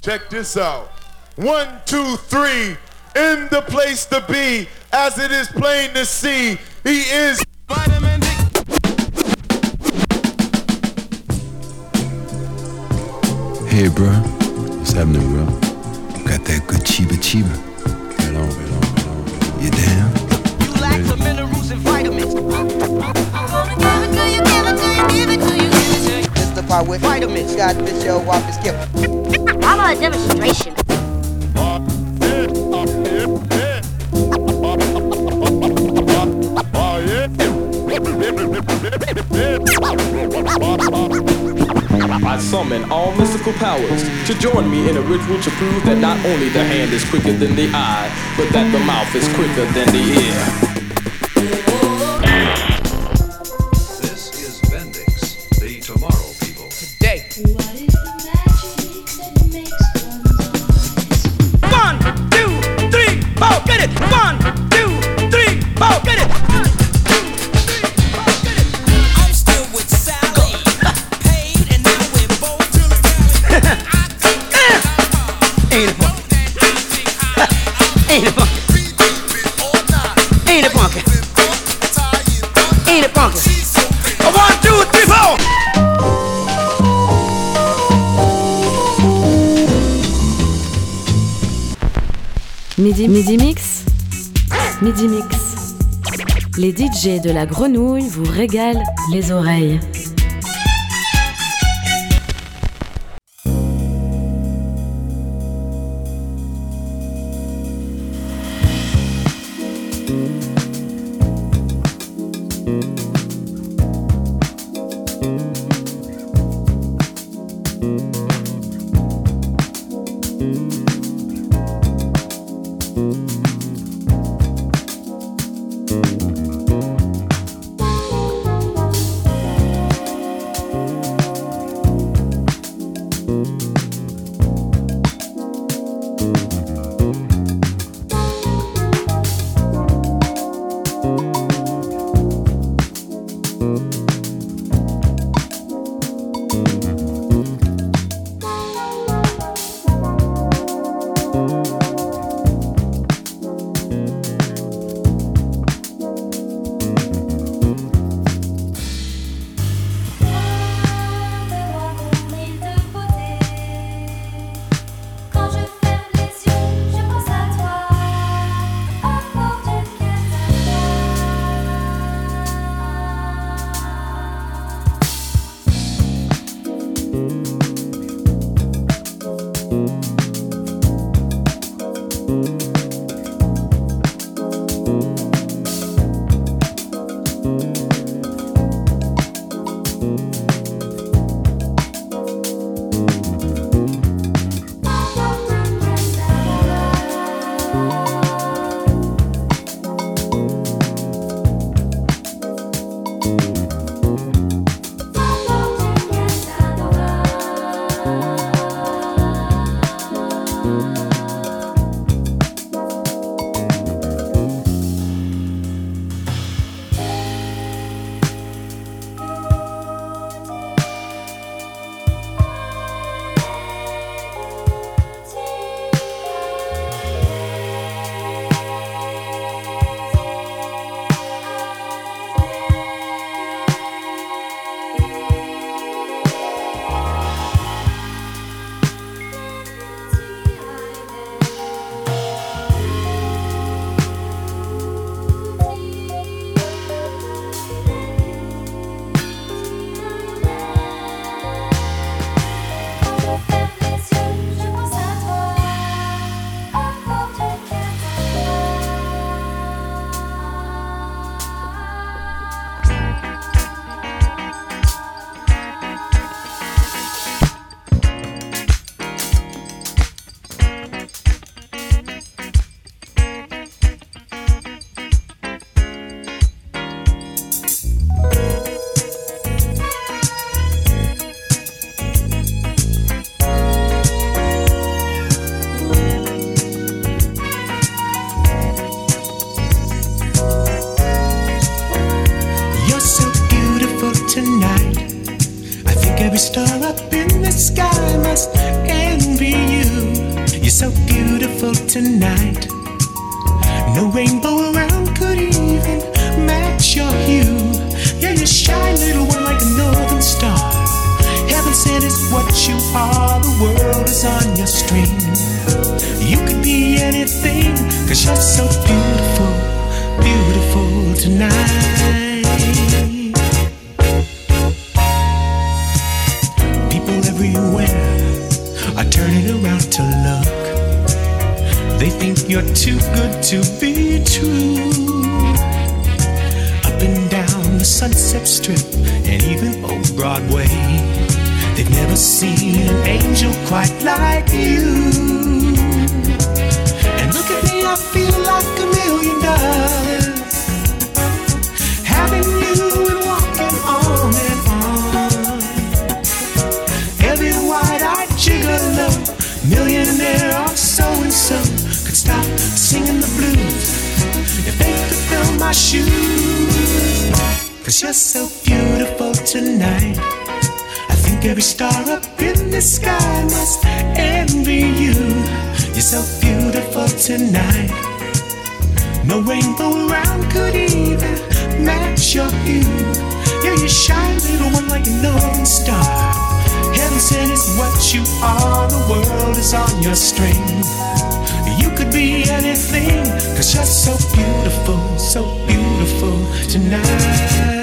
Check this out. One, two, three. In the place to be, as it is plain to see, he is vitamin D. Hey, bro. What's happening, bro? Got that good chiba chiba. Right on, right on, right on. You down? You lack the minerals and vitamins. It's the part with vitamins. Got this show off the skip. How about a demonstration? I summon all mystical powers to join me in a ritual to prove that not only the hand is quicker than the eye, but that the mouth is quicker than the ear. DJ de la grenouille vous régalent les oreilles. Sunset Strip and even old Broadway, they've never seen an angel quite like you. And look at me, I feel like a million dollars. Having you and walking on and on. Every wide-eyed gigolo, millionaire or so and so could stop singing the blues if they could fill my shoes. Cause you're so beautiful tonight. I think every star up in the sky must envy you. You're so beautiful tonight. No rainbow around could even match your hue. Yeah, you shine, little one, like a northern star. Heaven sent is what you are, the world is on your string. You could be anything, cause you're so beautiful, so beautiful tonight.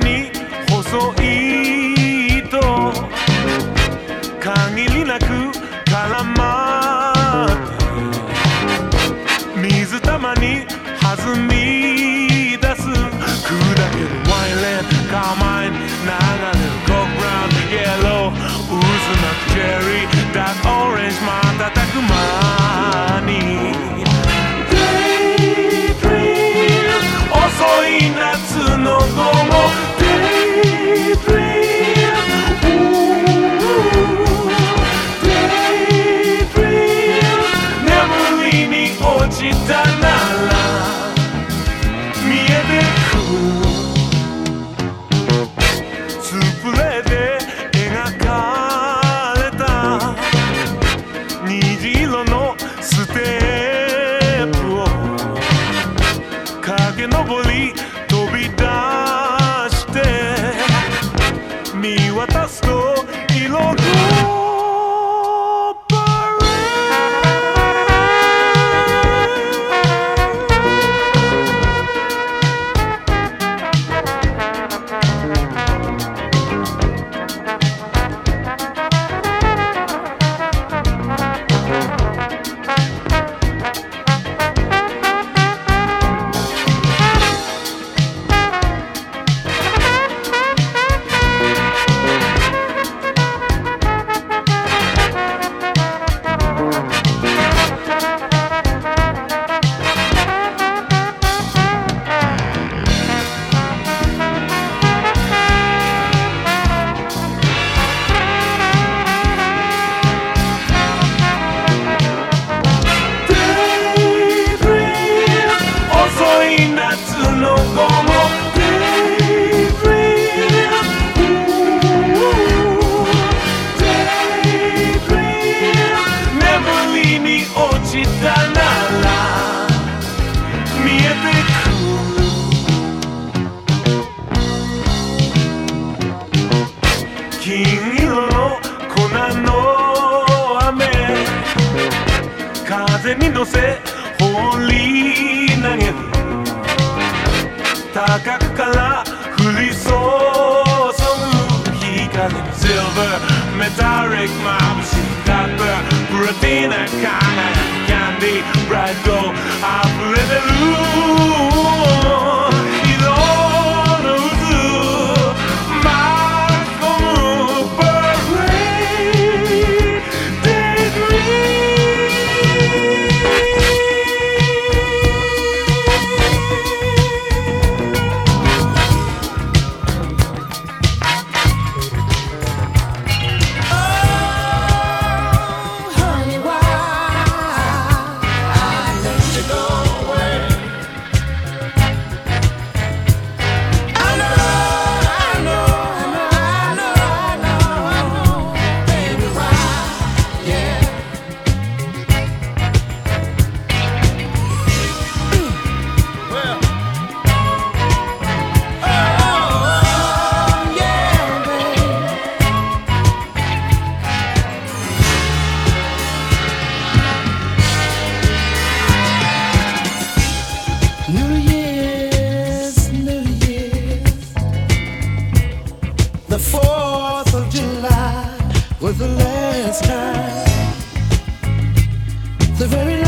に細い糸限りなく絡まって水たまに弾み出す砕けるワイレンカーマイン流れるコークラウンドイエロー渦巻くチェリー That orange また乗せ放り投げる。高くから降り注ぐ光。Silver metallic ク、マい Copper プラティナカー 4th of July was the last time, the very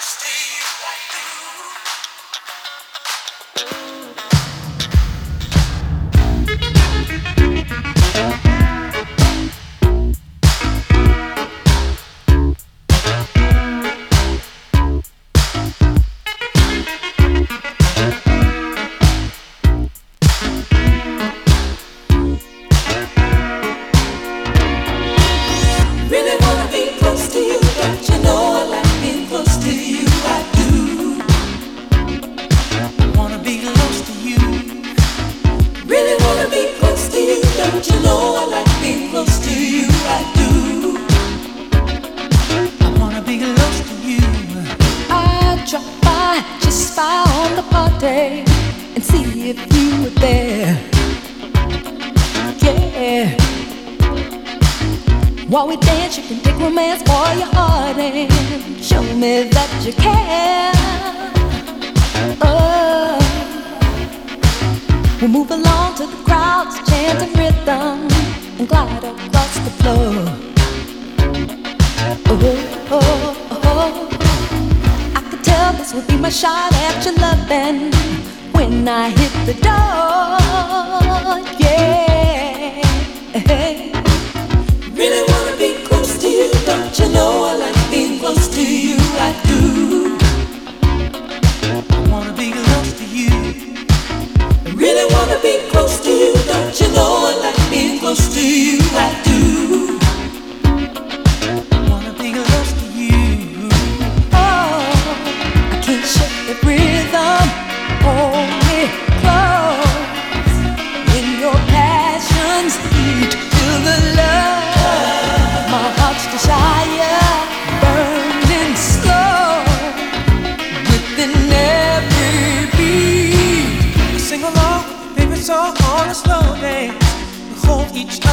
stay right through.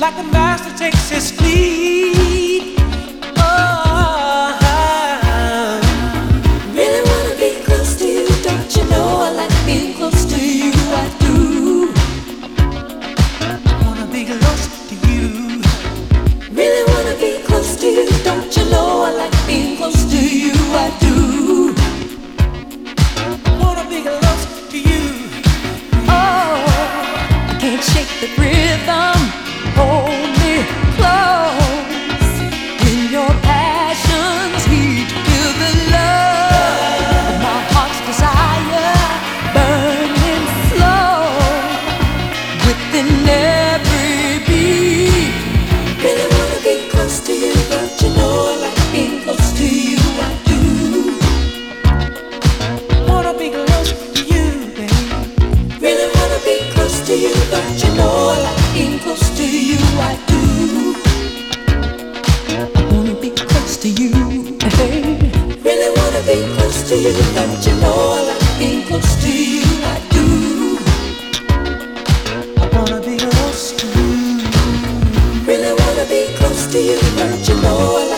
like a master takes his fleet. Oh, really wanna be close to you, don't you know? I like being close to you, I do. Wanna be close to you. Really wanna be close to you, don't you know? I like being close to you, I do. Wanna be close to you. Oh, I can't shake the rhythm. Oh. being close to you. Don't you know I like being close to you? I do. I wanna be close to you. Really wanna be close to you. Don't you know I like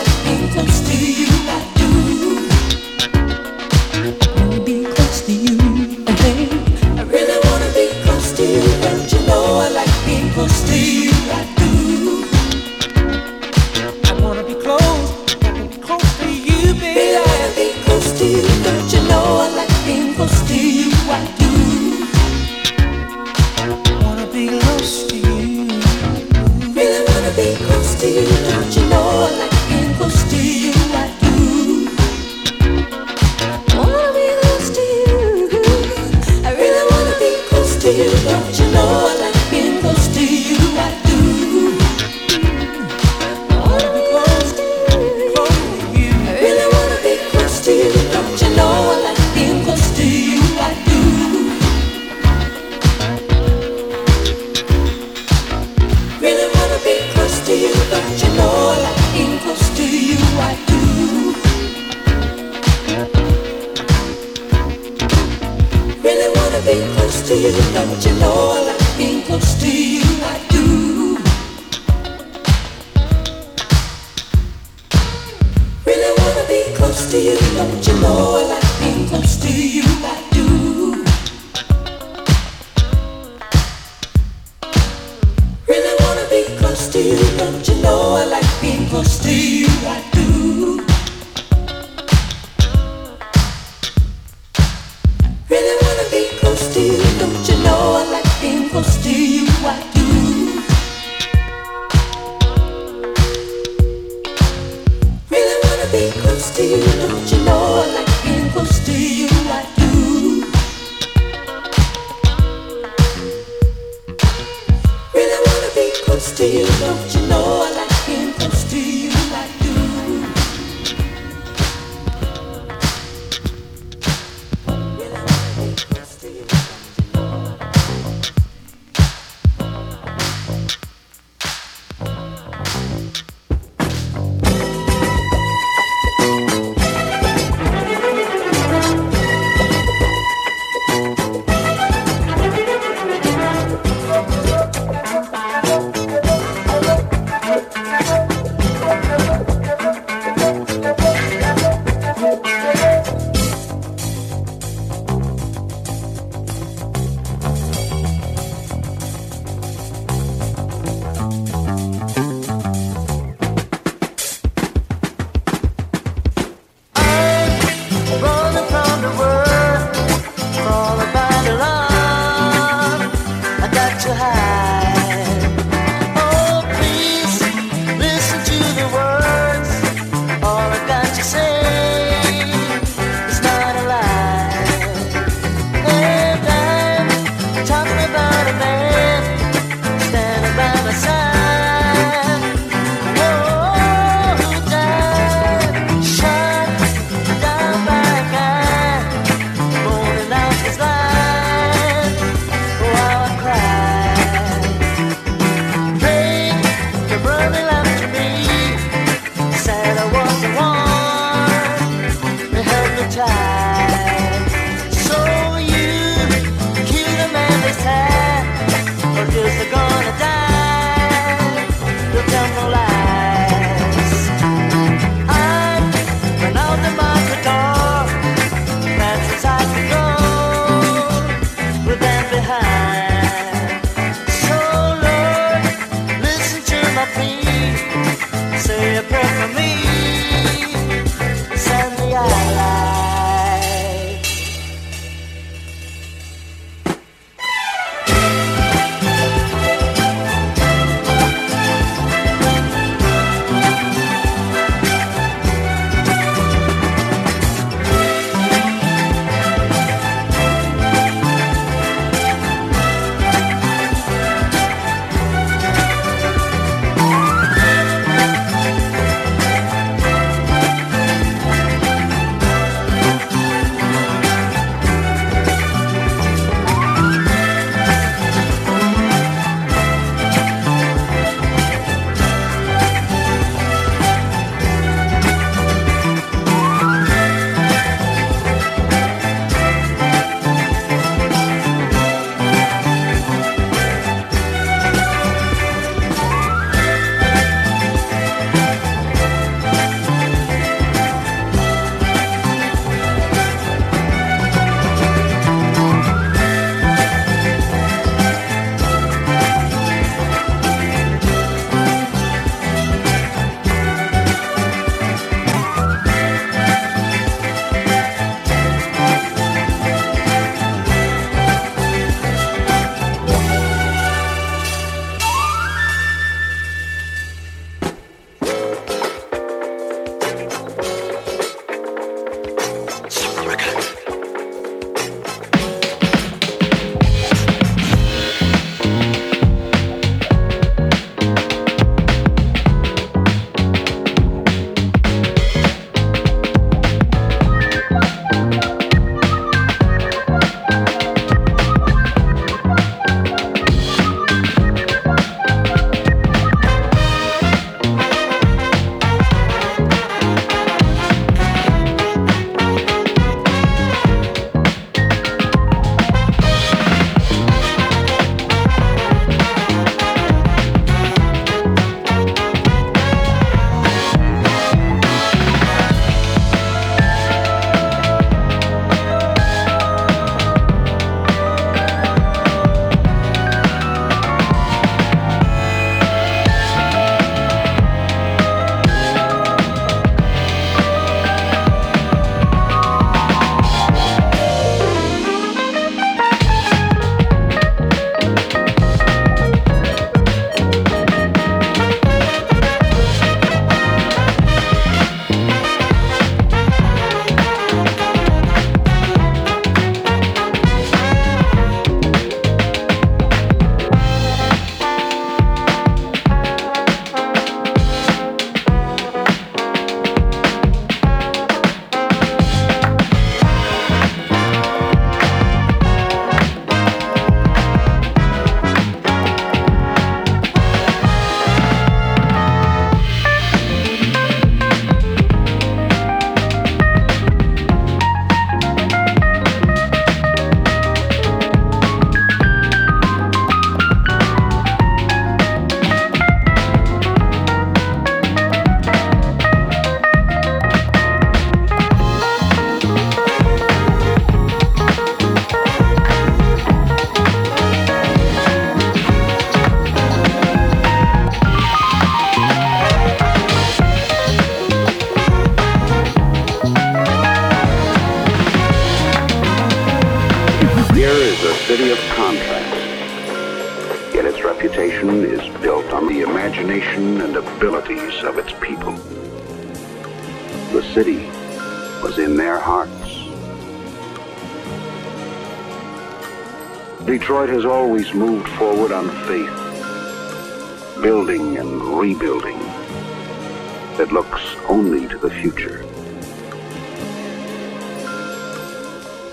future.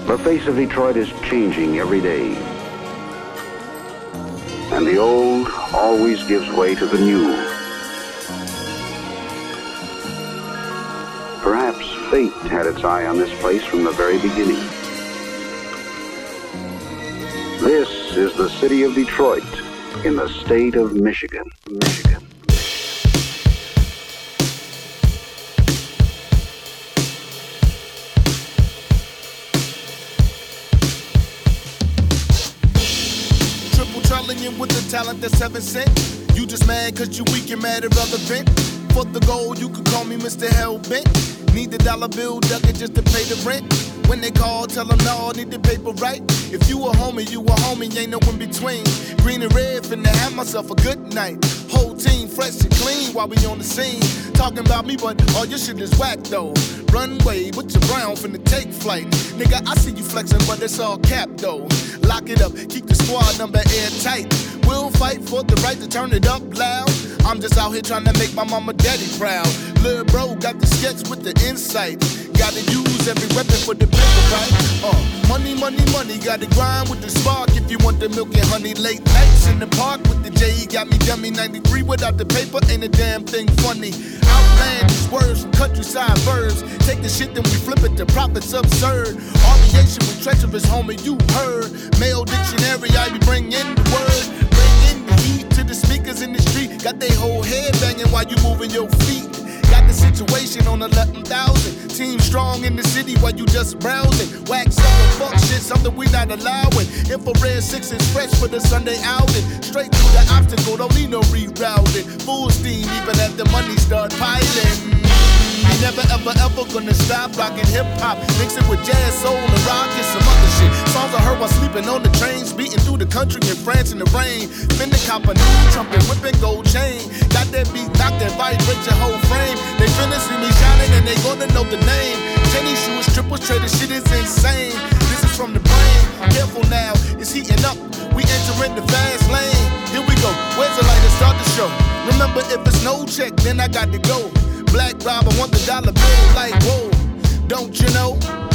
The face of Detroit is changing every day. And the old always gives way to the new. Perhaps fate had its eye on this place from the very beginning. This is the city of Detroit in the state of Michigan. Michigan. Talent that's heaven sent. You just mad cause you weak and mad irrelevant. For the goal, you could call me Mr. Hellbent. Need the dollar bill ducket just to pay the rent. When they call, tell them no, need the paper right. If you a homie, you a homie, ain't no in between. Green and red, finna have myself a good night. Whole team fresh and clean while we on the scene. Talking about me, but all your shit is whack though. Runway with your brown finna take flight. Nigga, I see you flexing, but it's all cap though. Lock it up, keep the squad number airtight. We'll fight for the right to turn it up loud. I'm just out here trying to make my mama daddy proud. Lil' bro got the sketch with the insight. Gotta use every weapon for the paper, right? Uh, money, money, money. Gotta grind with the spark if you want the milk and honey. Late nights in the park with the J. Got me dummy 93 without the paper. Ain't a damn thing funny. Outlandish words countryside verbs. Take the shit, then we flip it to profits absurd. Aviation with treacherous, homie, you heard. Male dictionary, I be bringing the word. Bring in the heat to the speakers in the street. Got they whole head banging while you moving your feet. Situation on 11,000. Team strong in the city while you just browsing. Wax up and fuck shit, something we not allowing. Infrared six is fresh for the Sunday outing. Straight through the obstacle, don't need no rerouting. Full steam, even at the money start piling. Never ever ever gonna stop rocking hip hop. Mix it with jazz, soul, and rock and some other shit. Songs I heard while sleeping on the trains, beating through the country in France in the rain. Finna cop a new trumpet, whipping gold chain. Got that beat, knock that vibrate your whole frame. They finna see me shining and they gonna know the name. Tennis shoes, triple traded, shit is insane. This is from the brain. Careful now, it's heating up. We entering the fast lane. Here we go. Where's the light to start the show? Remember, if it's no check, then I got to go. Black robber want the dollar bill like whoa, don't you know?